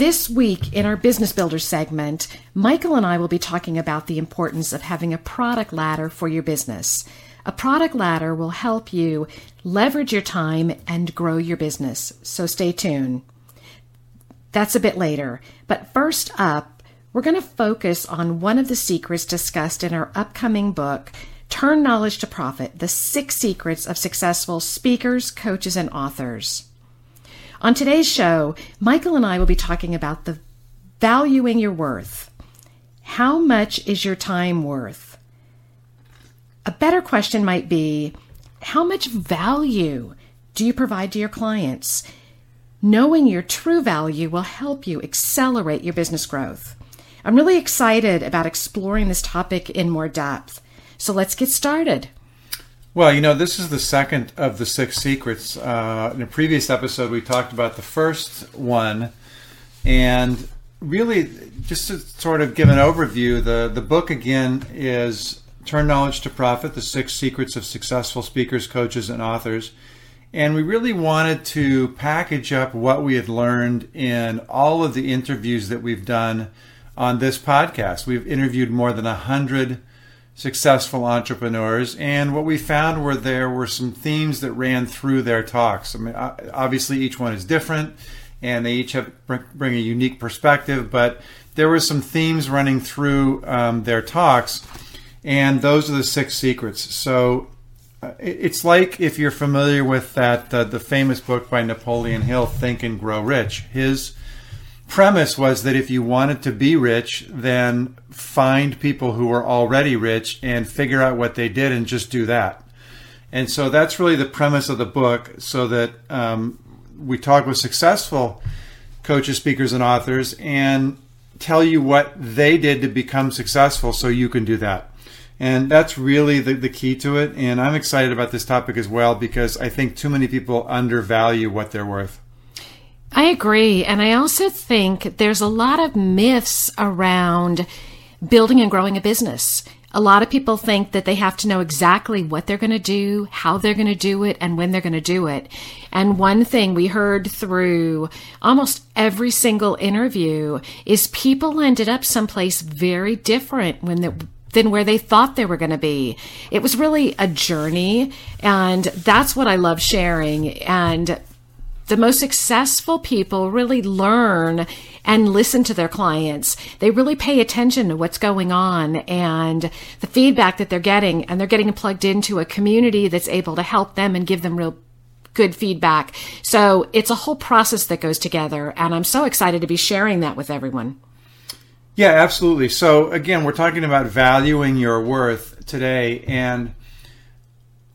This week in our Business Builder segment, Michael and I will be talking about the importance of having a product ladder for your business. A product ladder will help you leverage your time and grow your business, so stay tuned. That's a bit later. But first up, we're going to focus on one of the secrets discussed in our upcoming book, Turn Knowledge to Profit The Six Secrets of Successful Speakers, Coaches, and Authors. On today's show, Michael and I will be talking about the valuing your worth. How much is your time worth? A better question might be how much value do you provide to your clients? Knowing your true value will help you accelerate your business growth. I'm really excited about exploring this topic in more depth. So let's get started. Well, you know, this is the second of the six secrets. Uh, in a previous episode, we talked about the first one, and really, just to sort of give an overview, the the book again is "Turn Knowledge to Profit: The Six Secrets of Successful Speakers, Coaches, and Authors." And we really wanted to package up what we had learned in all of the interviews that we've done on this podcast. We've interviewed more than a hundred successful entrepreneurs. And what we found were there were some themes that ran through their talks. I mean, obviously, each one is different and they each have bring a unique perspective, but there were some themes running through um, their talks, and those are the six secrets. So uh, it's like if you're familiar with that uh, the famous book by Napoleon Hill, Think and Grow Rich. His premise was that if you wanted to be rich, then find people who were already rich and figure out what they did and just do that. And so that's really the premise of the book, so that um, we talk with successful coaches, speakers, and authors and tell you what they did to become successful so you can do that. And that's really the, the key to it. And I'm excited about this topic as well because I think too many people undervalue what they're worth. I agree. And I also think there's a lot of myths around building and growing a business. A lot of people think that they have to know exactly what they're going to do, how they're going to do it, and when they're going to do it. And one thing we heard through almost every single interview is people ended up someplace very different when the than where they thought they were going to be. It was really a journey, and that's what I love sharing. And the most successful people really learn and listen to their clients. They really pay attention to what's going on and the feedback that they're getting, and they're getting plugged into a community that's able to help them and give them real good feedback. So it's a whole process that goes together, and I'm so excited to be sharing that with everyone. Yeah, absolutely. So again, we're talking about valuing your worth today, and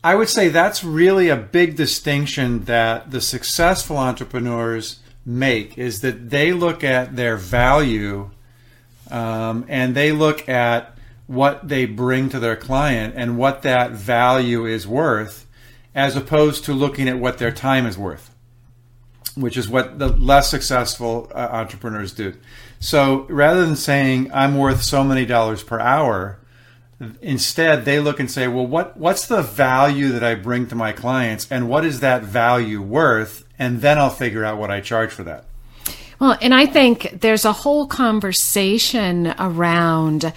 I would say that's really a big distinction that the successful entrepreneurs make is that they look at their value um, and they look at what they bring to their client and what that value is worth as opposed to looking at what their time is worth which is what the less successful uh, entrepreneurs do. So rather than saying i'm worth so many dollars per hour Instead, they look and say, well, what, what's the value that I bring to my clients and what is that value worth? And then I'll figure out what I charge for that. Well, and I think there's a whole conversation around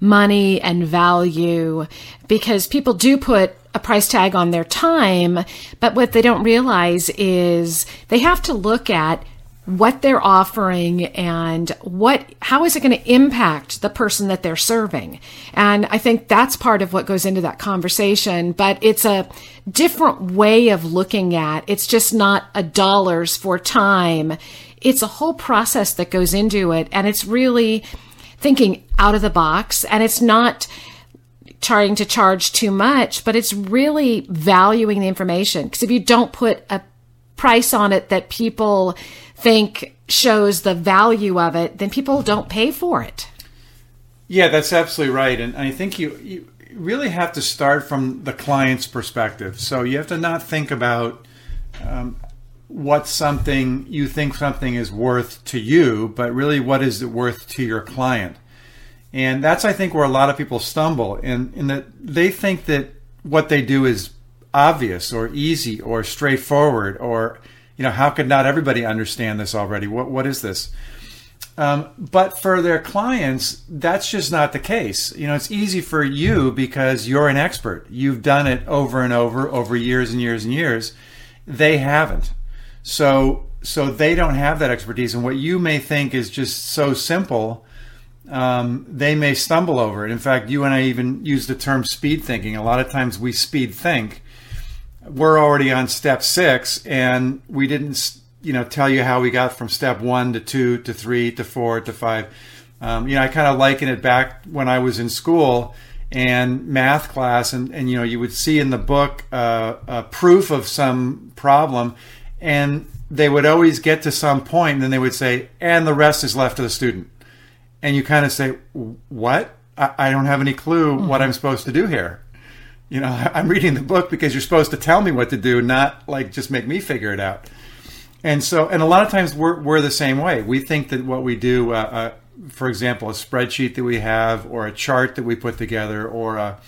money and value because people do put a price tag on their time, but what they don't realize is they have to look at what they're offering and what how is it going to impact the person that they're serving? And i think that's part of what goes into that conversation but it's a different way of looking at it's just not a dollars for time. It's a whole process that goes into it and it's really thinking out of the box and it's not trying to charge too much but it's really valuing the information. Because if you don't put a price on it that people think shows the value of it, then people don't pay for it. Yeah, that's absolutely right. And I think you, you really have to start from the client's perspective. So you have to not think about um, what something you think something is worth to you, but really what is it worth to your client. And that's, I think, where a lot of people stumble in, in that they think that what they do is obvious or easy or straightforward or you know how could not everybody understand this already? What what is this? Um, but for their clients that's just not the case. You know it's easy for you because you're an expert. You've done it over and over over years and years and years. They haven't. So so they don't have that expertise. And what you may think is just so simple um, they may stumble over it. In fact you and i even use the term speed thinking. A lot of times we speed think we're already on step six and we didn't you know tell you how we got from step one to two to three to four to five. Um, you know i kind of liken it back when i was in school and math class and, and you know you would see in the book uh, a proof of some problem and they would always get to some point and then they would say and the rest is left to the student. And you kind of say what? I, I don't have any clue mm-hmm. what i'm supposed to do here you know, I'm reading the book because you're supposed to tell me what to do, not like just make me figure it out. And so, and a lot of times we're, we're the same way. We think that what we do, uh, uh, for example, a spreadsheet that we have, or a chart that we put together, or uh,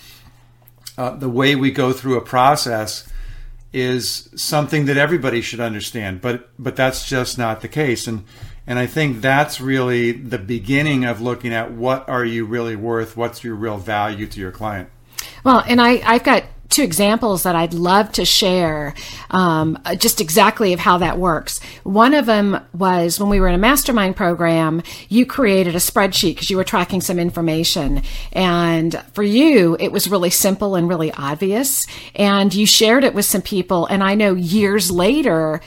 uh, the way we go through a process is something that everybody should understand. But but that's just not the case. And and I think that's really the beginning of looking at what are you really worth? What's your real value to your client? Well, and I, I've got two examples that I'd love to share, um, just exactly of how that works. One of them was when we were in a mastermind program, you created a spreadsheet because you were tracking some information. And for you, it was really simple and really obvious. And you shared it with some people. And I know years later,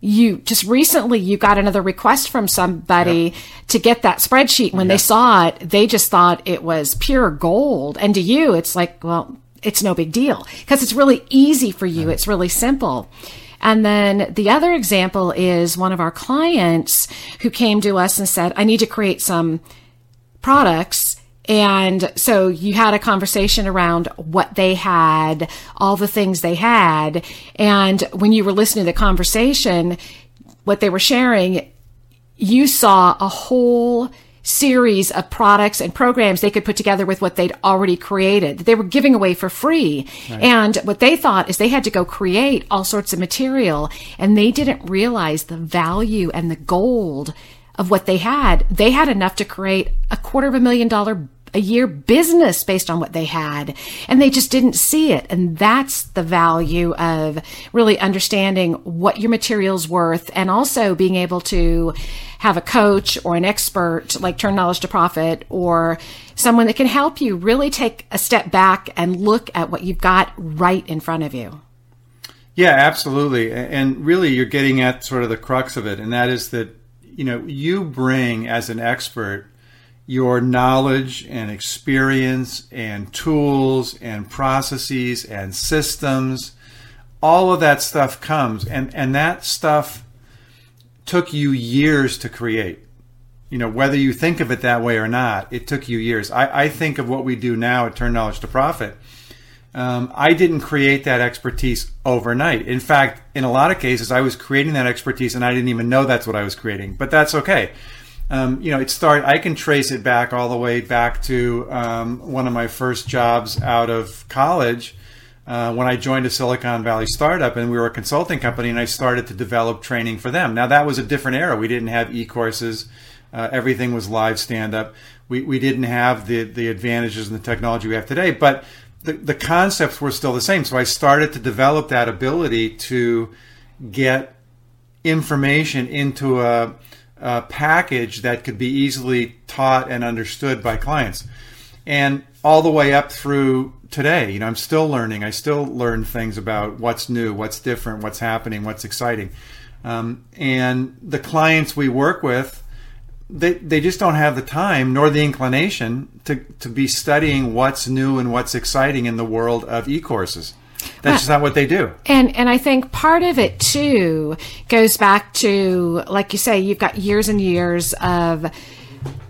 you just recently you got another request from somebody yep. to get that spreadsheet. When yep. they saw it they just thought it was pure gold. And to you it's like well it's no big deal. Because it's really easy for you. It's really simple. And then the other example is one of our clients who came to us and said i need to create some products and so you had a conversation around what they had, all the things they had. And when you were listening to the conversation, what they were sharing, you saw a whole series of products and programs they could put together with what they'd already created that they were giving away for free. Right. And what they thought is they had to go create all sorts of material and they didn't realize the value and the gold of what they had. They had enough to create a quarter of a million dollar a year business based on what they had and they just didn't see it. And that's the value of really understanding what your material's worth and also being able to have a coach or an expert like turn knowledge to profit or someone that can help you really take a step back and look at what you've got right in front of you. Yeah absolutely. And really you're getting at sort of the crux of it and that is that you know you bring as an expert your knowledge and experience and tools and processes and systems all of that stuff comes. And and that stuff took you years to create. You know whether you think of it that way or not it took you years. I, I think of what we do now at turn knowledge to profit. Um, i didn't create that expertise overnight. In fact in a lot of cases i was creating that expertise and i didn't even know that's what i was creating but that's okay um, you know, it started. I can trace it back all the way back to um, one of my first jobs out of college uh, when I joined a Silicon Valley startup, and we were a consulting company, and I started to develop training for them. Now that was a different era. We didn't have e-courses. Uh, everything was live stand up. we, we didn't have the, the advantages and the technology we have today, but the, the concepts were still the same. So I started to develop that ability to get information into a, a package that could be easily taught and understood by clients. And all the way up through today, you know, I'm still learning. I still learn things about what's new, what's different, what's happening, what's exciting. Um, and the clients we work with, they, they just don't have the time nor the inclination to, to be studying what's new and what's exciting in the world of e-courses. That's just not what they do. And and I think part of it too goes back to like you say, you've got years and years of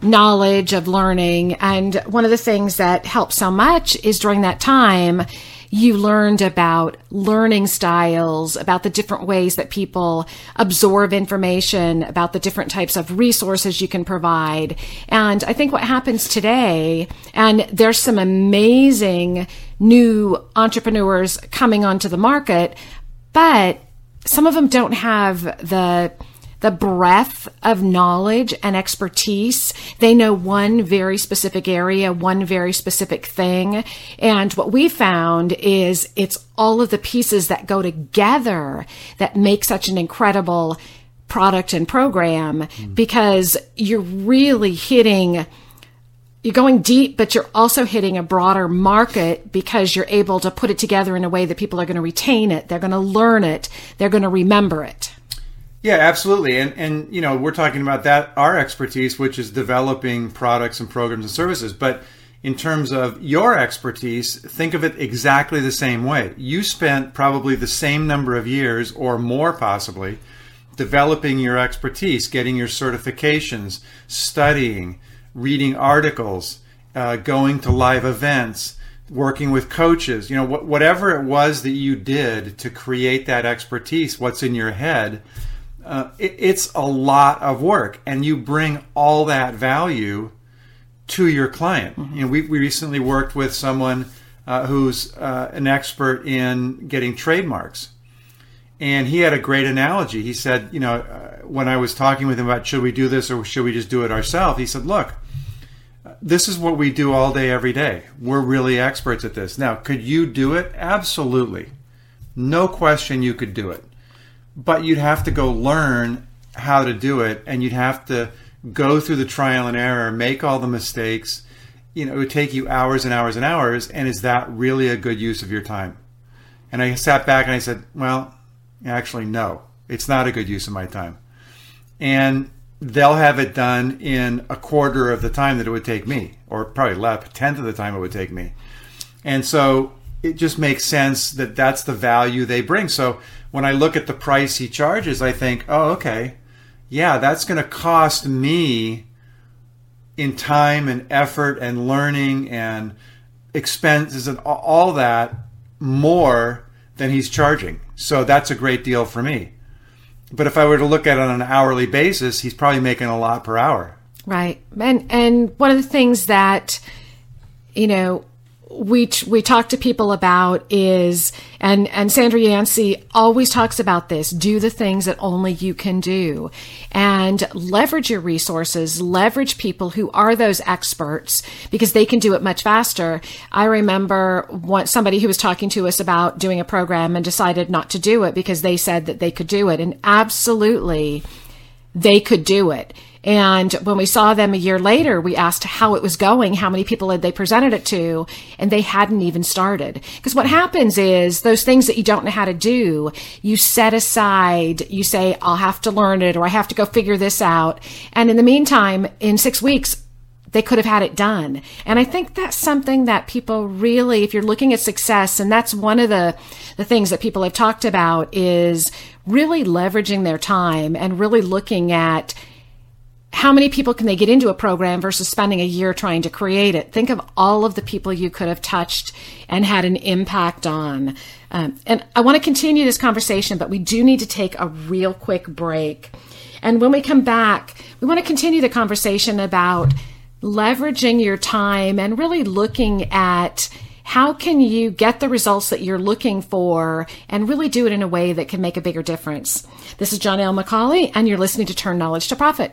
knowledge of learning and one of the things that helps so much is during that time you learned about learning styles, about the different ways that people absorb information, about the different types of resources you can provide. And I think what happens today, and there's some amazing new entrepreneurs coming onto the market, but some of them don't have the the breadth of knowledge and expertise. They know one very specific area, one very specific thing. And what we found is it's all of the pieces that go together that make such an incredible product and program mm. because you're really hitting you're going deep, but you're also hitting a broader market because you're able to put it together in a way that people are going to retain it. They're going to learn it. They're going to remember it. Yeah, absolutely. And and you know, we're talking about that our expertise which is developing products and programs and services, but in terms of your expertise, think of it exactly the same way. You spent probably the same number of years or more possibly developing your expertise, getting your certifications, studying, reading articles, uh, going to live events, working with coaches, you know, wh- whatever it was that you did to create that expertise, what's in your head, uh, it, it's a lot of work, and you bring all that value to your client. Mm-hmm. You know, we, we recently worked with someone uh, who's uh, an expert in getting trademarks, and he had a great analogy. He said, you know, uh, when I was talking with him about should we do this or should we just do it ourselves, he said, look. This is what we do all day, every day. We're really experts at this. Now, could you do it? Absolutely. No question you could do it but you'd have to go learn how to do it and you'd have to go through the trial and error, make all the mistakes. You know, it would take you hours and hours and hours. And is that really a good use of your time? And I sat back and I said, well, actually, no, it's not a good use of my time. And they'll have it done in a quarter of the time that it would take me, or probably less, a tenth of the time it would take me. And so it just makes sense that that's the value they bring. So when I look at the price he charges, I think, oh, okay, yeah, that's going to cost me in time and effort and learning and expenses and all that more than he's charging. So that's a great deal for me. But if I were to look at it on an hourly basis, he's probably making a lot per hour. Right. And and one of the things that you know we we talk to people about is and and Sandra Yancey always talks about this do the things that only you can do. And leverage your resources leverage people who are those experts because they can do it much faster. I remember one, somebody who was talking to us about doing a program and decided not to do it because they said that they could do it. And absolutely they could do it and when we saw them a year later, we asked how it was going, how many people had they presented it to, and they hadn't even started. Because what happens is those things that you don't know how to do, you set aside, you say, I'll have to learn it or I have to go figure this out. And in the meantime, in six weeks, they could have had it done. And I think that's something that people really, if you're looking at success, and that's one of the, the things that people have talked about is really leveraging their time and really looking at how many people can they get into a program versus spending a year trying to create it? Think of all of the people you could have touched and had an impact on. Um, and I want to continue this conversation, but we do need to take a real quick break. And when we come back, we want to continue the conversation about leveraging your time and really looking at how can you get the results that you're looking for and really do it in a way that can make a bigger difference. This is Janelle McCauley, and you're listening to Turn Knowledge to Profit.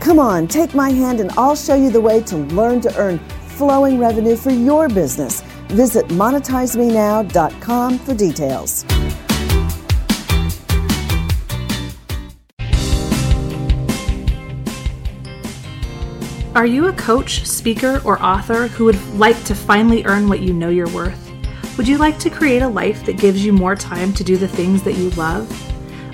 Come on, take my hand and I'll show you the way to learn to earn flowing revenue for your business. Visit monetizemenow.com for details. Are you a coach, speaker, or author who would like to finally earn what you know you're worth? Would you like to create a life that gives you more time to do the things that you love?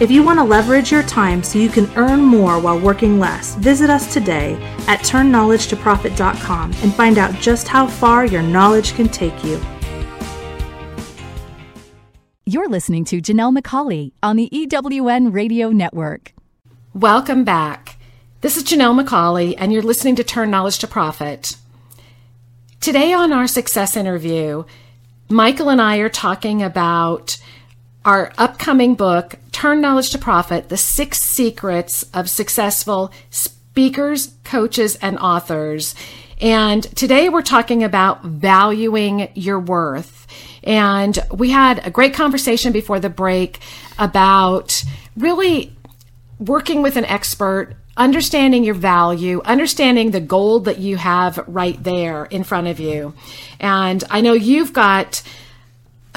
If you want to leverage your time so you can earn more while working less, visit us today at turnknowledgetoprofit.com and find out just how far your knowledge can take you. You're listening to Janelle McCauley on the EWN Radio Network. Welcome back. This is Janelle McCauley, and you're listening to Turn Knowledge to Profit. Today on our success interview, Michael and I are talking about our upcoming book, Turn Knowledge to Profit The Six Secrets of Successful Speakers, Coaches, and Authors. And today we're talking about valuing your worth. And we had a great conversation before the break about really working with an expert understanding your value, understanding the gold that you have right there in front of you. And I know you've got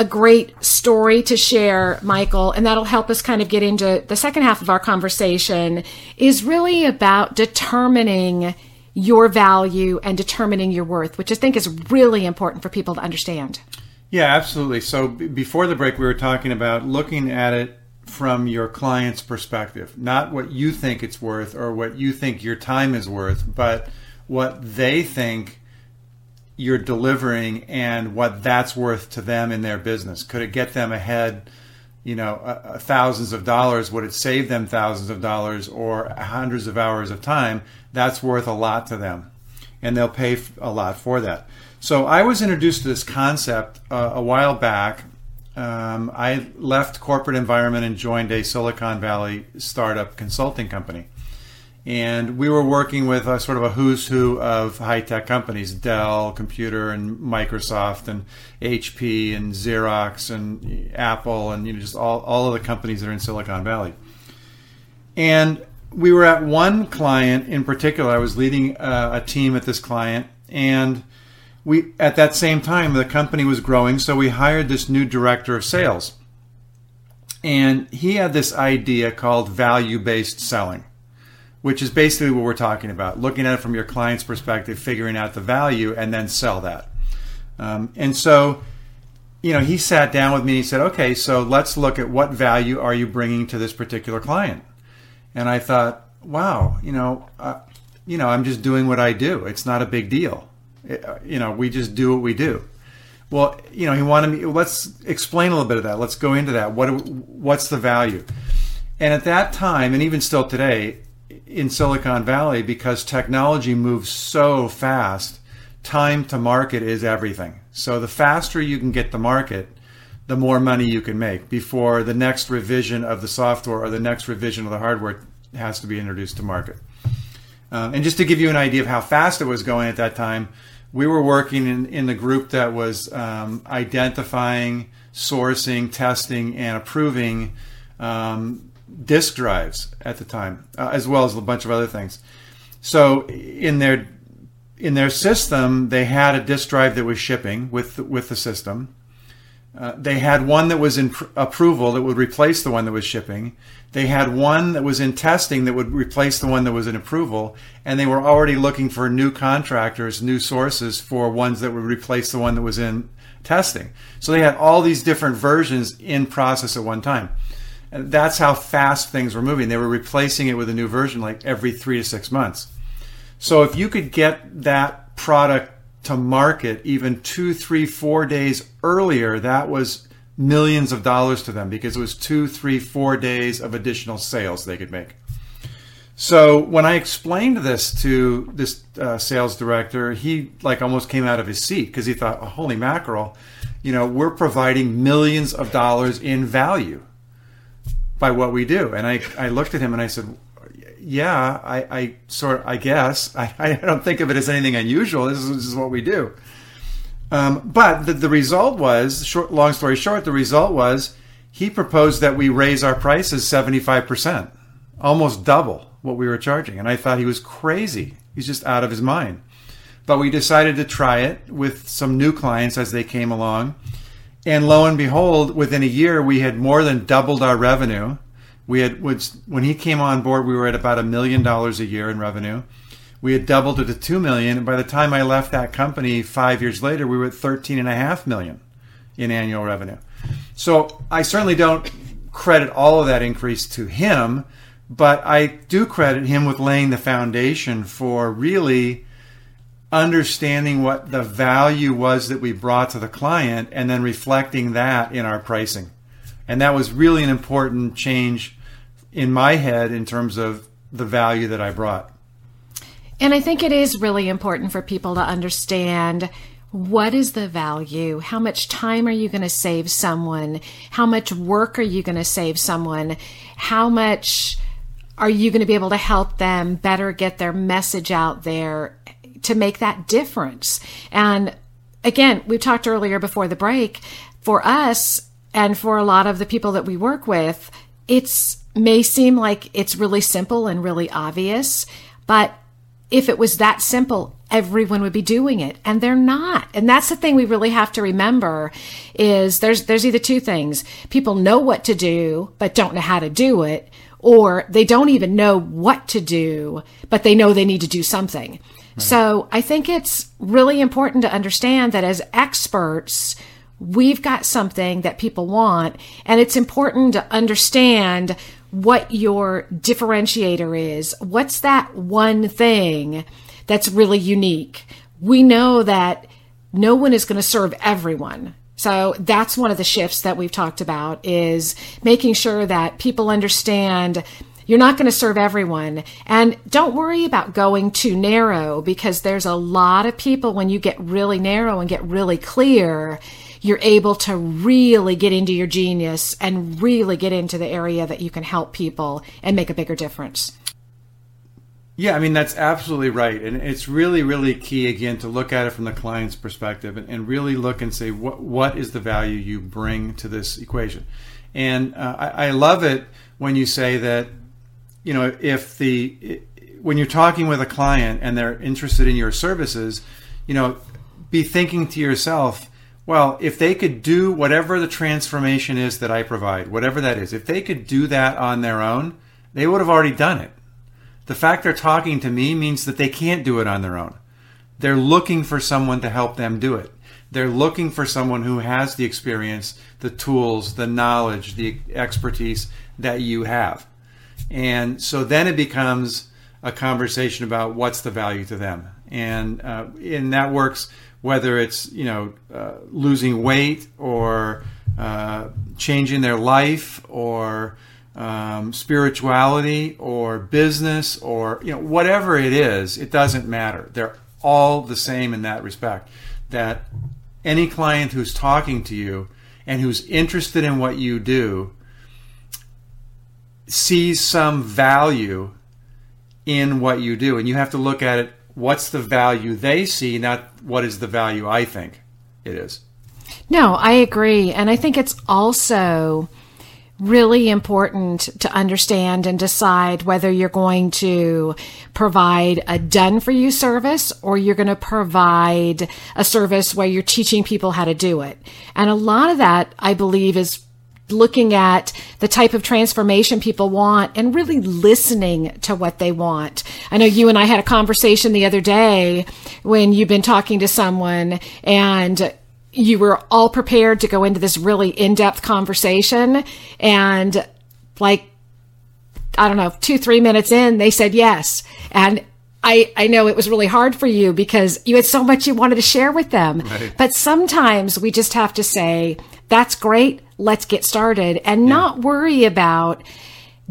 a great story to share, Michael, and that'll help us kind of get into the second half of our conversation is really about determining your value and determining your worth, which I think is really important for people to understand. Yeah, absolutely. So b- before the break, we were talking about looking at it from your client's perspective, not what you think it's worth or what you think your time is worth, but what they think you're delivering and what that's worth to them in their business. Could it get them ahead, you know, uh, thousands of dollars? Would it save them thousands of dollars or hundreds of hours of time? That's worth a lot to them, and they'll pay a lot for that. So I was introduced to this concept uh, a while back um, I left corporate environment and joined a Silicon Valley startup consulting company. And we were working with a sort of a who's who of high tech companies Dell, Computer, and Microsoft, and HP, and Xerox, and Apple, and you know, just all, all of the companies that are in Silicon Valley. And we were at one client in particular. I was leading uh, a team at this client, and we at that same time the company was growing, so we hired this new director of sales. And he had this idea called value-based selling, which is basically what we're talking about, looking at it from your client's perspective, figuring out the value and then sell that. Um, and so you know, he sat down with me and he said, "Okay, so let's look at what value are you bringing to this particular client." And I thought, "Wow, you know, uh, you know, I'm just doing what I do. It's not a big deal. You know, we just do what we do. Well, you know, he wanted me. Let's explain a little bit of that. Let's go into that. What what's the value? And at that time, and even still today, in Silicon Valley, because technology moves so fast, time to market is everything. So the faster you can get to market, the more money you can make before the next revision of the software or the next revision of the hardware has to be introduced to market. Um, and just to give you an idea of how fast it was going at that time, we were working in, in the group that was um, identifying, sourcing, testing, and approving um, disk drives at the time, uh, as well as a bunch of other things. So in their in their system, they had a disk drive that was shipping with with the system. Uh, they had one that was in pr- approval that would replace the one that was shipping. They had one that was in testing that would replace the one that was in approval, and they were already looking for new contractors, new sources for ones that would replace the one that was in testing. So they had all these different versions in process at one time. And that's how fast things were moving. They were replacing it with a new version like every three to six months. So if you could get that product to market even two, three, four days earlier, that was millions of dollars to them because it was two, three, four days of additional sales they could make. So when I explained this to this uh, sales director, he like almost came out of his seat because he thought, oh, "Holy mackerel! You know, we're providing millions of dollars in value by what we do." And I, I looked at him and I said, "Yeah, I, I sort, I guess I, I don't think of it as anything unusual. This is, this is what we do." Um, but the, the result was, short, long story short, the result was he proposed that we raise our prices seventy five percent, almost double what we were charging. And I thought he was crazy. He's just out of his mind. But we decided to try it with some new clients as they came along. And lo and behold, within a year, we had more than doubled our revenue. We had, when he came on board, we were at about a million dollars a year in revenue. We had doubled it to two million. And by the time I left that company five years later, we were at thirteen and a half million in annual revenue. So I certainly don't credit all of that increase to him but I do credit him with laying the foundation for really understanding what the value was that we brought to the client and then reflecting that in our pricing. And that was really an important change in my head in terms of the value that I brought. And I think it is really important for people to understand what is the value? How much time are you going to save someone? How much work are you going to save someone? How much are you going to be able to help them better get their message out there to make that difference? And again, we talked earlier before the break, for us and for a lot of the people that we work with, it's may seem like it's really simple and really obvious, but if it was that simple, everyone would be doing it and they're not. And that's the thing we really have to remember is there's there's either two things. People know what to do but don't know how to do it or they don't even know what to do, but they know they need to do something. So I think it's really important to understand that as experts, we've got something that people want, and it's important to understand what your differentiator is. What's that one thing that's really unique? We know that no one is going to serve everyone. So that's one of the shifts that we've talked about is making sure that people understand you're not going to serve everyone. And don't worry about going too narrow because there's a lot of people when you get really narrow and get really clear, you're able to really get into your genius and really get into the area that you can help people and make a bigger difference. Yeah, I mean, that's absolutely right. And it's really, really key, again, to look at it from the client's perspective and, and really look and say, what, what is the value you bring to this equation? And uh, I, I love it when you say that, you know, if the, when you're talking with a client and they're interested in your services, you know, be thinking to yourself, well, if they could do whatever the transformation is that I provide, whatever that is, if they could do that on their own, they would have already done it the fact they're talking to me means that they can't do it on their own. They're looking for someone to help them do it. They're looking for someone who has the experience, the tools, the knowledge, the expertise that you have. And so then it becomes a conversation about what's the value to them. And, uh, and that works whether it's, you know, uh, losing weight or uh, changing their life or um, spirituality or business or you know whatever it is it doesn't matter they're all the same in that respect that any client who's talking to you and who's interested in what you do sees some value in what you do and you have to look at it what's the value they see not what is the value i think it is no i agree and i think it's also really important to understand and decide whether you're going to provide a done for you service or you're going to provide a service where you're teaching people how to do it. And a lot of that, I believe, is looking at the type of transformation people want and really listening to what they want. I know you and I had a conversation the other day when you've been talking to someone and you were all prepared to go into this really in-depth conversation and like I don't know, 2 3 minutes in they said yes. And I, I know it was really hard for you because you had so much you wanted to share with them. Right. But sometimes we just have to say, that's great. Let's get started and yeah. not worry about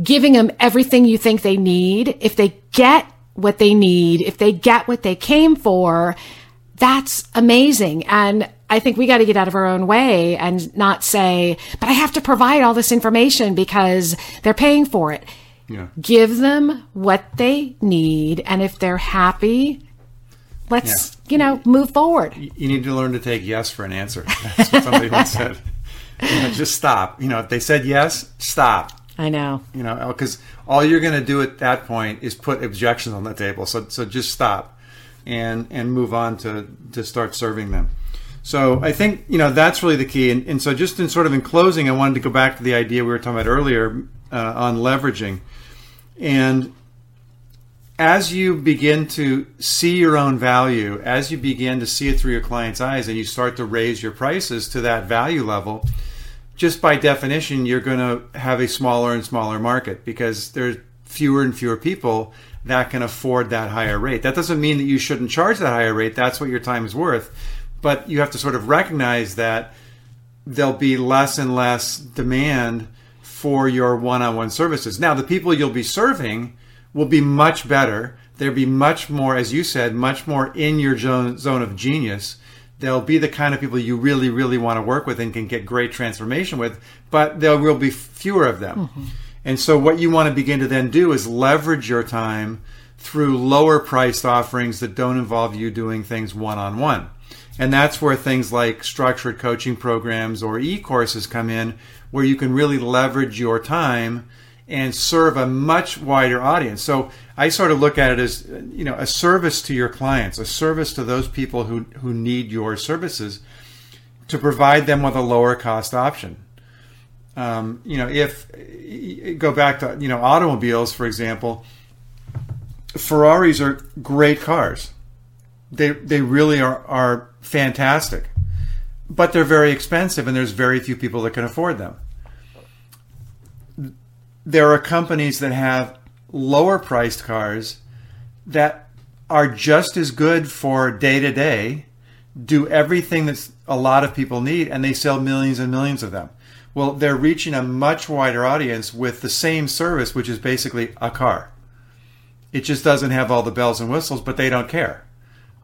giving them everything you think they need. If they get what they need, if they get what they came for, that's amazing. And I think we got to get out of our own way and not say, but I have to provide all this information because they're paying for it. Yeah. Give them what they need. And if they're happy, let's, yeah. you know, move forward. You need to learn to take yes for an answer. That's what somebody once said. You know, just stop. You know, if they said yes, stop. I know. You know, because all you're going to do at that point is put objections on the table. So, so just stop and and move on to to start serving them. So I think you know that's really the key. And, and so just in sort of in closing, I wanted to go back to the idea we were talking about earlier uh, on leveraging, and as you begin to see your own value, as you begin to see it through your client's eyes, and you start to raise your prices to that value level, just by definition, you're going to have a smaller and smaller market because there's fewer and fewer people that can afford that higher rate. That doesn't mean that you shouldn't charge that higher rate. That's what your time is worth. But you have to sort of recognize that there'll be less and less demand for your one on one services. Now, the people you'll be serving will be much better. They'll be much more, as you said, much more in your zone, zone of genius. They'll be the kind of people you really, really want to work with and can get great transformation with, but there will be fewer of them. Mm-hmm. And so, what you want to begin to then do is leverage your time through lower priced offerings that don't involve you doing things one on one. And that's where things like structured coaching programs or e courses come in, where you can really leverage your time and serve a much wider audience. So I sort of look at it as you know a service to your clients, a service to those people who who need your services to provide them with a lower cost option. Um, you know, if go back to you know automobiles, for example, Ferraris are great cars. They they really are are fantastic, but they're very expensive, and there's very few people that can afford them. There are companies that have lower priced cars that are just as good for day to day, do everything that a lot of people need, and they sell millions and millions of them. Well, they're reaching a much wider audience with the same service, which is basically a car. It just doesn't have all the bells and whistles, but they don't care.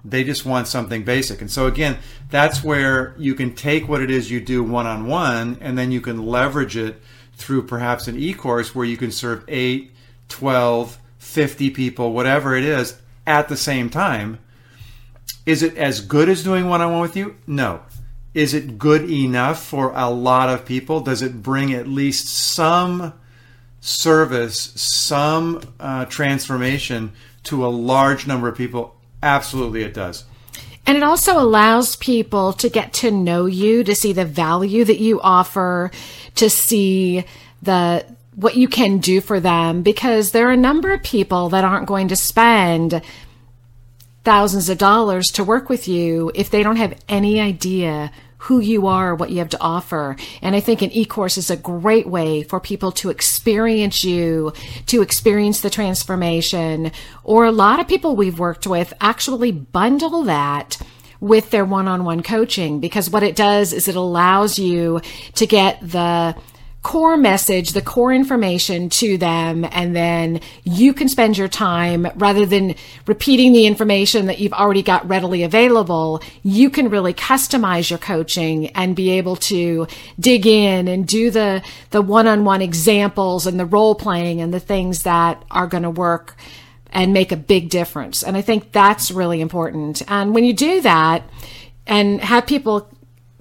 They just want something basic. And so, again, that's where you can take what it is you do one on one and then you can leverage it through perhaps an e course where you can serve 8, 12, 50 people, whatever it is, at the same time. Is it as good as doing one on one with you? No. Is it good enough for a lot of people? Does it bring at least some service, some uh, transformation to a large number of people? Absolutely, it does. And it also allows people to get to know you, to see the value that you offer, to see the what you can do for them because there are a number of people that aren't going to spend thousands of dollars to work with you if they don't have any idea who you are, what you have to offer. And I think an e-course is a great way for people to experience you, to experience the transformation. Or a lot of people we've worked with actually bundle that with their one-on-one coaching because what it does is it allows you to get the core message, the core information to them, and then you can spend your time rather than repeating the information that you've already got readily available. You can really customize your coaching and be able to dig in and do the, the one-on-one examples and the role playing and the things that are going to work and make a big difference. And I think that's really important. And when you do that and have people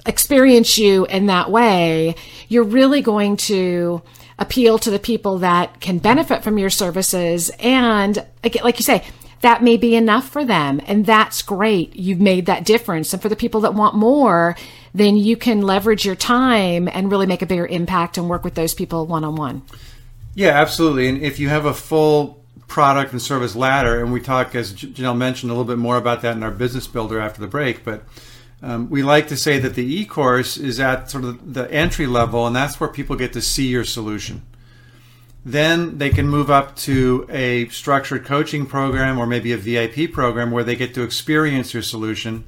experience you in that way, you're really going to appeal to the people that can benefit from your services. And like you say, that may be enough for them. And that's great. You've made that difference. And for the people that want more, then you can leverage your time and really make a bigger impact and work with those people one on one. Yeah, absolutely. And if you have a full product and service ladder, and we talk, as Janelle mentioned, a little bit more about that in our business builder after the break, but um, we like to say that the e-course is at sort of the entry level, and that's where people get to see your solution. Then they can move up to a structured coaching program or maybe a VIP program where they get to experience your solution.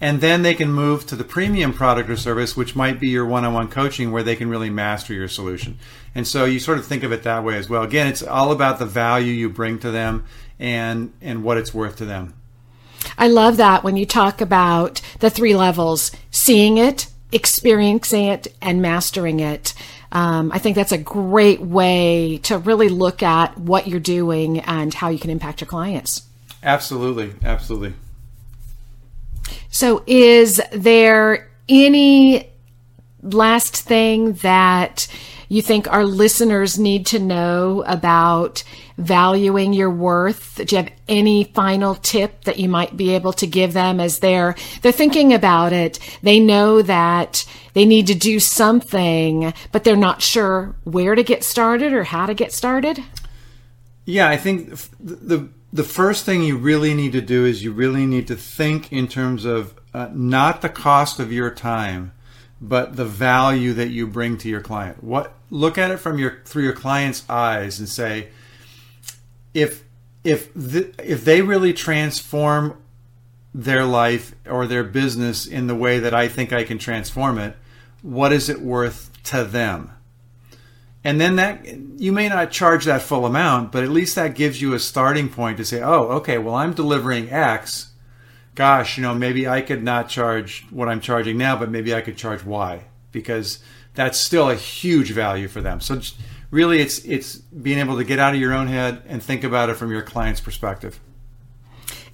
And then they can move to the premium product or service, which might be your one on one coaching where they can really master your solution. And so you sort of think of it that way as well. Again, it's all about the value you bring to them and, and what it's worth to them. I love that when you talk about the three levels seeing it, experiencing it, and mastering it. Um, I think that's a great way to really look at what you're doing and how you can impact your clients. Absolutely. Absolutely. So, is there any last thing that you think our listeners need to know about valuing your worth? Do you have any final tip that you might be able to give them as they're they're thinking about it? They know that they need to do something, but they're not sure where to get started or how to get started. Yeah, I think the the first thing you really need to do is you really need to think in terms of uh, not the cost of your time, but the value that you bring to your client. What look at it from your through your client's eyes and say, if if the, if they really transform their life or their business in the way that I think I can transform it, what is it worth to them? And then that you may not charge that full amount, but at least that gives you a starting point to say, "Oh, okay, well I'm delivering X. Gosh, you know, maybe I could not charge what I'm charging now, but maybe I could charge Y because that's still a huge value for them." So really it's it's being able to get out of your own head and think about it from your client's perspective.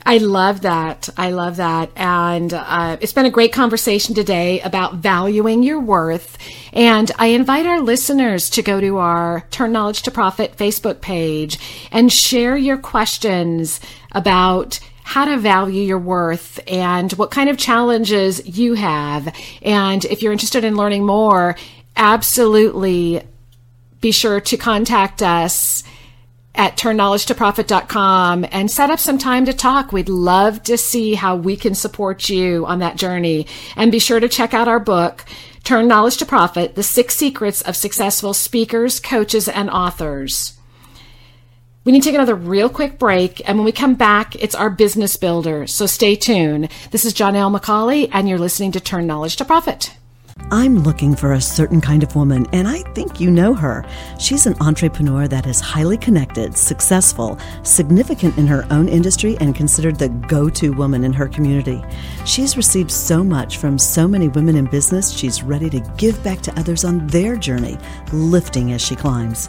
I love that. I love that. And uh, it's been a great conversation today about valuing your worth. And I invite our listeners to go to our Turn Knowledge to Profit Facebook page and share your questions about how to value your worth and what kind of challenges you have. And if you're interested in learning more, absolutely be sure to contact us at turnknowledgetoprofit.com and set up some time to talk. We'd love to see how we can support you on that journey. And be sure to check out our book, Turn Knowledge to Profit, The Six Secrets of Successful Speakers, Coaches, and Authors. We need to take another real quick break. And when we come back, it's our business builder. So stay tuned. This is Janelle McCauley, and you're listening to Turn Knowledge to Profit. I'm looking for a certain kind of woman, and I think you know her. She's an entrepreneur that is highly connected, successful, significant in her own industry, and considered the go to woman in her community. She's received so much from so many women in business, she's ready to give back to others on their journey, lifting as she climbs.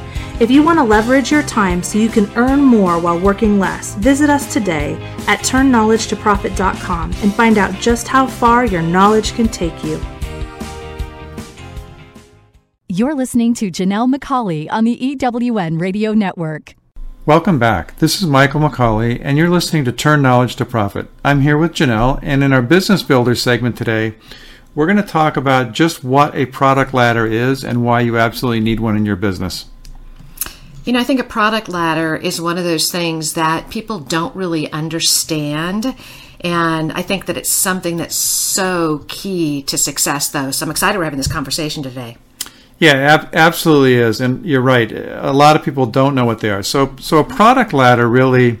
If you want to leverage your time so you can earn more while working less, visit us today at turnknowledgetoprofit.com and find out just how far your knowledge can take you. You're listening to Janelle McCauley on the EWN Radio Network. Welcome back. This is Michael McCauley, and you're listening to Turn Knowledge to Profit. I'm here with Janelle, and in our Business Builder segment today, we're going to talk about just what a product ladder is and why you absolutely need one in your business. You know, I think a product ladder is one of those things that people don't really understand. And I think that it's something that's so key to success, though. So I'm excited we're having this conversation today. Yeah, ab- absolutely is, and you're right. A lot of people don't know what they are. So, so a product ladder really,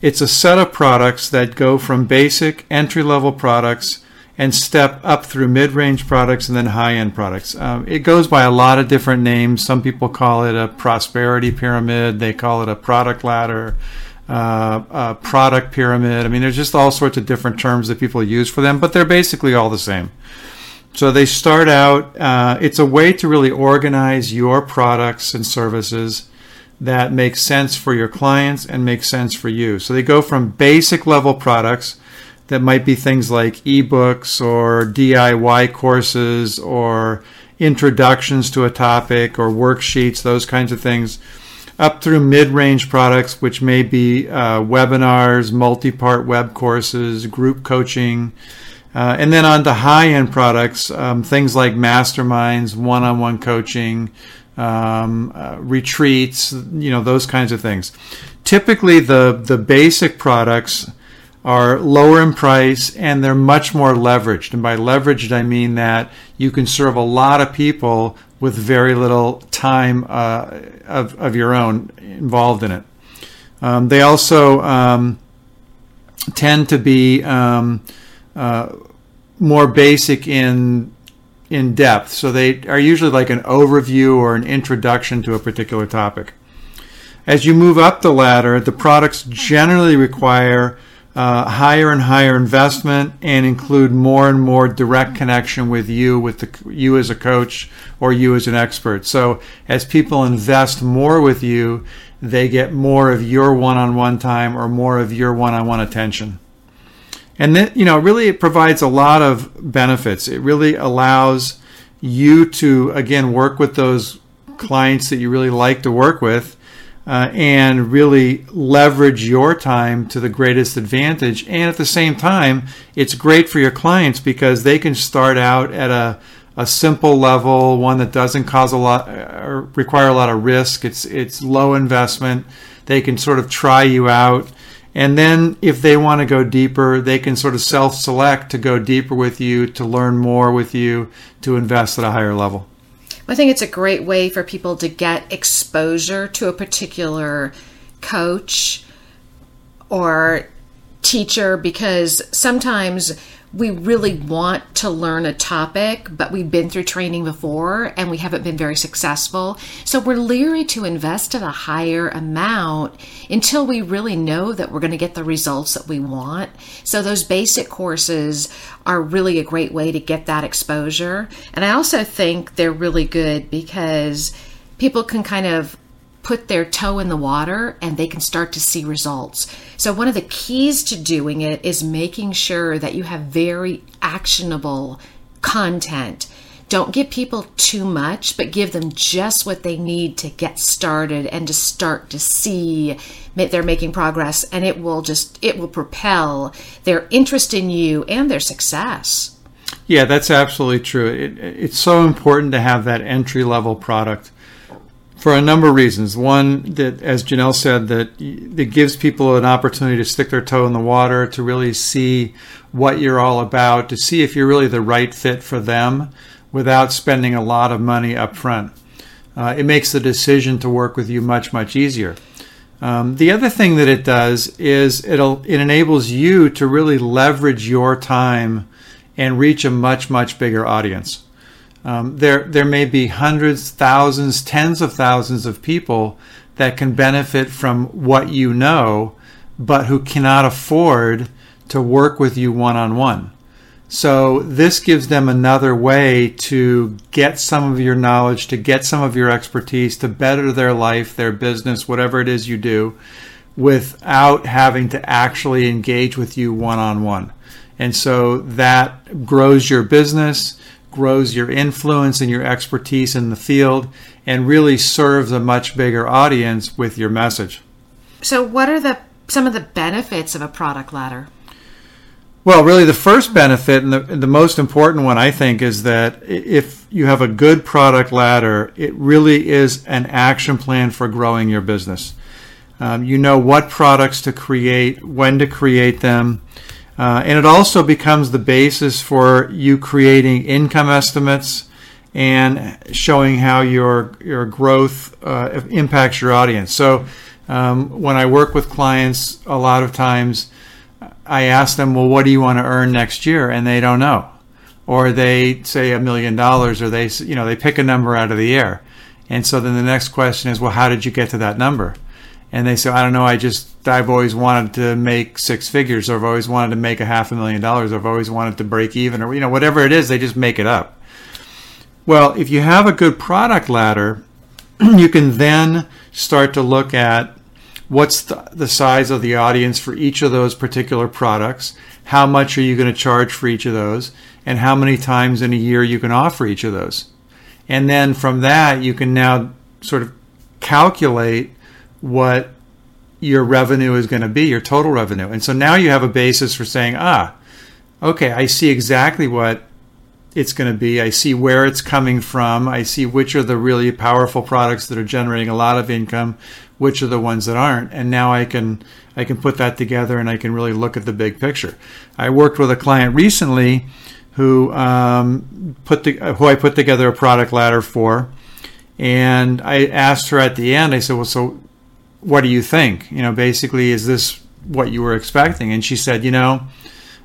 it's a set of products that go from basic entry level products and step up through mid-range products and then high-end products. Um, it goes by a lot of different names. Some people call it a prosperity pyramid. They call it a product ladder, uh, a product pyramid. I mean, there's just all sorts of different terms that people use for them, but they're basically all the same. So they start out. Uh, it's a way to really organize your products and services that make sense for your clients and make sense for you. So they go from basic level products that might be things like ebooks or DIY courses or introductions to a topic or worksheets, those kinds of things, up through mid range products, which may be uh, webinars, multi part web courses, group coaching. Uh, and then on to high end products, um, things like masterminds, one on one coaching, um, uh, retreats, you know, those kinds of things. Typically, the, the basic products are lower in price and they're much more leveraged. And by leveraged, I mean that you can serve a lot of people with very little time uh, of, of your own involved in it. Um, they also um, tend to be um, uh, more basic in in depth. So they are usually like an overview or an introduction to a particular topic. As you move up the ladder, the products generally require uh, higher and higher investment and include more and more direct connection with you, with the, you as a coach or you as an expert. So as people invest more with you, they get more of your one-on-one time or more of your one-on-one attention. And then, you know, really it provides a lot of benefits. It really allows you to, again, work with those clients that you really like to work with uh, and really leverage your time to the greatest advantage. And at the same time, it's great for your clients because they can start out at a, a simple level, one that doesn't cause a lot or uh, require a lot of risk. It's it's low investment. They can sort of try you out. And then if they want to go deeper, they can sort of self select to go deeper with you, to learn more with you, to invest at a higher level. I think it's a great way for people to get exposure to a particular coach or teacher because sometimes we really want to learn a topic, but we've been through training before and we haven't been very successful. So we're leery to invest at a higher amount until we really know that we're going to get the results that we want. So those basic courses are really a great way to get that exposure. And I also think they're really good because people can kind of put their toe in the water and they can start to see results. So, one of the keys to doing it is making sure that you have very actionable content. Don't give people too much, but give them just what they need to get started and to start to see they're making progress and it will just it will propel their interest in you and their success. Yeah, that's absolutely true. It, it's so important to have that entry level product for a number of reasons. One, that as Janelle said, that it gives people an opportunity to stick their toe in the water, to really see what you're all about, to see if you're really the right fit for them without spending a lot of money up front. Uh, it makes the decision to work with you much, much easier. Um, the other thing that it does is it'll, it enables you to really leverage your time and reach a much, much bigger audience. Um, there, there may be hundreds, thousands, tens of thousands of people that can benefit from what you know, but who cannot afford to work with you one on one. So this gives them another way to get some of your knowledge, to get some of your expertise, to better their life, their business, whatever it is you do, without having to actually engage with you one on one. And so that grows your business, grows your influence and your expertise in the field, and really serves a much bigger audience with your message. So, what are the some of the benefits of a product ladder? Well, really, the first benefit and the, the, most important one, I think, is that if you have a good product ladder, it really is an action plan for growing your business. Um, you know what products to create, when to create them, uh, and it also becomes the basis for you creating income estimates and showing how your your growth uh, impacts your audience. So, um, when I work with clients, a lot of times I ask them, well, what do you want to earn next year? And they don't know. Or they say a million dollars, or they, you know, they pick a number out of the air. And so then the next question is, well, how did you get to that number? And they say, I don't know. I just, I've always wanted to make six figures, or I've always wanted to make a half a million dollars, or I've always wanted to break even, or, you know, whatever it is, they just make it up. Well, if you have a good product ladder, you can then start to look at what's the, the size of the audience for each of those particular products, how much are you going to charge for each of those, and how many times in a year you can offer each of those. And then from that, you can now sort of calculate what your revenue is going to be, your total revenue. And so now you have a basis for saying, ah, okay, I see exactly what it's going to be. I see where it's coming from. I see which are the really powerful products that are generating a lot of income, which are the ones that aren't and now i can i can put that together and i can really look at the big picture i worked with a client recently who um, put the, who i put together a product ladder for and i asked her at the end i said well so what do you think you know basically is this what you were expecting and she said you know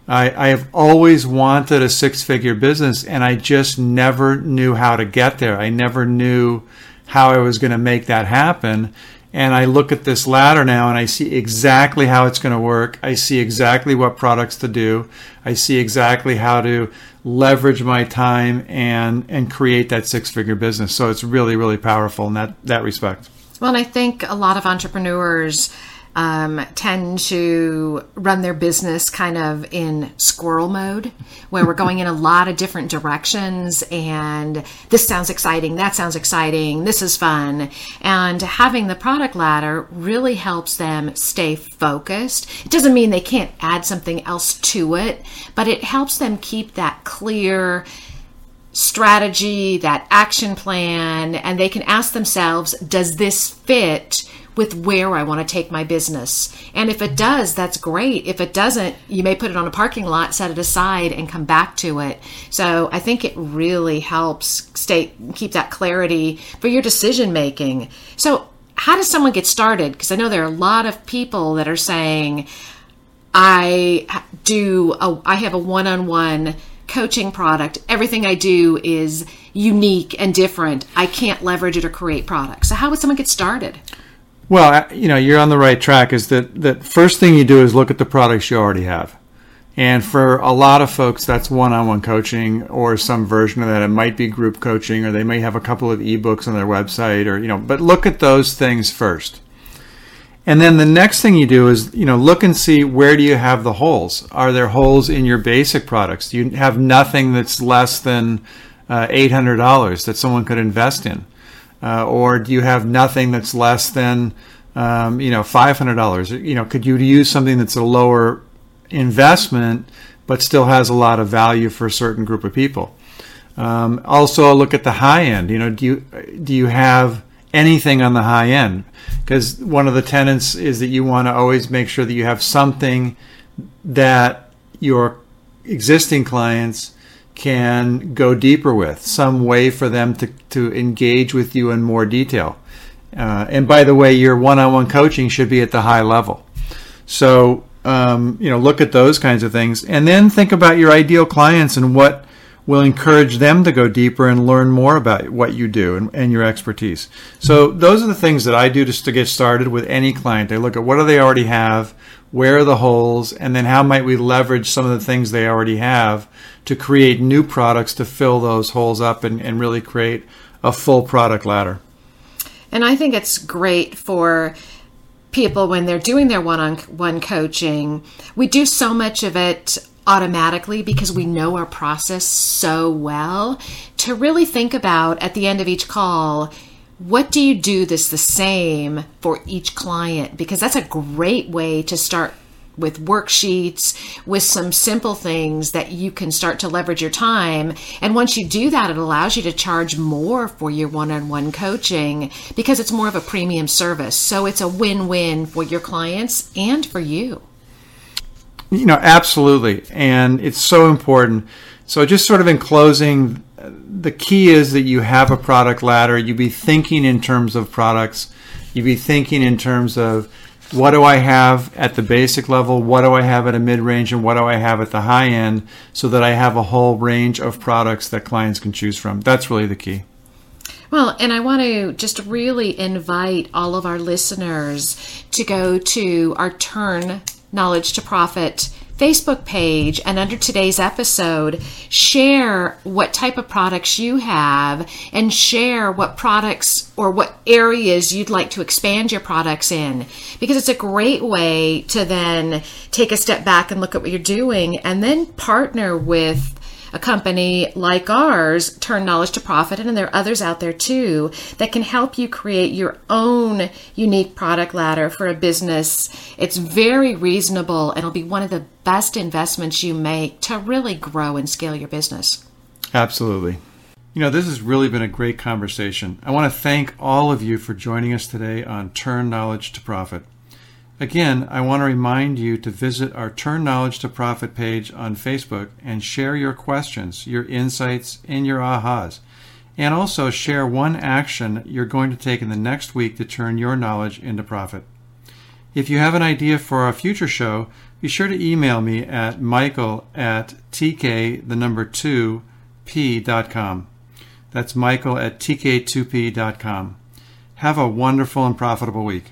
I, I have always wanted a six figure business and I just never knew how to get there. I never knew how I was going to make that happen and I look at this ladder now and I see exactly how it's going to work. I see exactly what products to do. I see exactly how to leverage my time and and create that six figure business. So it's really really powerful in that that respect. Well, and I think a lot of entrepreneurs um, tend to run their business kind of in squirrel mode, where we're going in a lot of different directions. And this sounds exciting, that sounds exciting, this is fun. And having the product ladder really helps them stay focused. It doesn't mean they can't add something else to it, but it helps them keep that clear strategy, that action plan, and they can ask themselves, does this fit? with where I want to take my business. And if it does, that's great. If it doesn't, you may put it on a parking lot, set it aside, and come back to it. So I think it really helps stay keep that clarity for your decision making. So how does someone get started? Because I know there are a lot of people that are saying, I do a, I have a one-on-one coaching product. Everything I do is unique and different. I can't leverage it or create products. So how would someone get started? Well, you know, you're on the right track. Is that that first thing you do is look at the products you already have, and for a lot of folks, that's one-on-one coaching or some version of that. It might be group coaching, or they may have a couple of ebooks on their website, or you know. But look at those things first, and then the next thing you do is you know look and see where do you have the holes. Are there holes in your basic products? Do you have nothing that's less than uh, eight hundred dollars that someone could invest in? uh, or do you have nothing that's less than um, you know five hundred dollars? You know, could you use something that's a lower investment but still has a lot of value for a certain group of people? Um, also, look at the high end. You know, do you do you have anything on the high end? Because one of the tenets is that you want to always make sure that you have something that your existing clients can go deeper with, some way for them to, to engage with you in more detail. Uh, and by the way, your one on one coaching should be at the high level. So, um, you know, look at those kinds of things. And then think about your ideal clients and what will encourage them to go deeper and learn more about what you do and, and your expertise. So, those are the things that I do just to get started with any client. I look at what do they already have, where are the holes, and then how might we leverage some of the things they already have to create new products to fill those holes up and, and really create a full product ladder. And I think it's great for people when they're doing their one on one coaching. We do so much of it automatically because we know our process so well to really think about at the end of each call what do you do this the same for each client because that's a great way to start with worksheets, with some simple things that you can start to leverage your time. And once you do that, it allows you to charge more for your one on one coaching because it's more of a premium service. So it's a win win for your clients and for you. You know, absolutely. And it's so important. So, just sort of in closing, the key is that you have a product ladder. You be thinking in terms of products. You be thinking in terms of what do I have at the basic level, what do I have at a mid range, and what do I have at the high end so that I have a whole range of products that clients can choose from. That's really the key. Well, and I want to just really invite all of our listeners to go to our Turn Knowledge to Profit Facebook page and under today's episode, share what type of products you have and share what products or what areas you'd like to expand your products in. Because it's a great way to then take a step back and look at what you're doing and then partner with a company like ours turn knowledge to profit and there are others out there too that can help you create your own unique product ladder for a business it's very reasonable and it'll be one of the best investments you make to really grow and scale your business absolutely you know, this has really been a great conversation. I want to thank all of you for joining us today on Turn Knowledge to Profit. Again, I want to remind you to visit our Turn Knowledge to Profit page on Facebook and share your questions, your insights, and your ahas. And also share one action you're going to take in the next week to turn your knowledge into profit. If you have an idea for a future show, be sure to email me at michael at tk, the number 2, p.com. That's michael at tk2p.com. Have a wonderful and profitable week.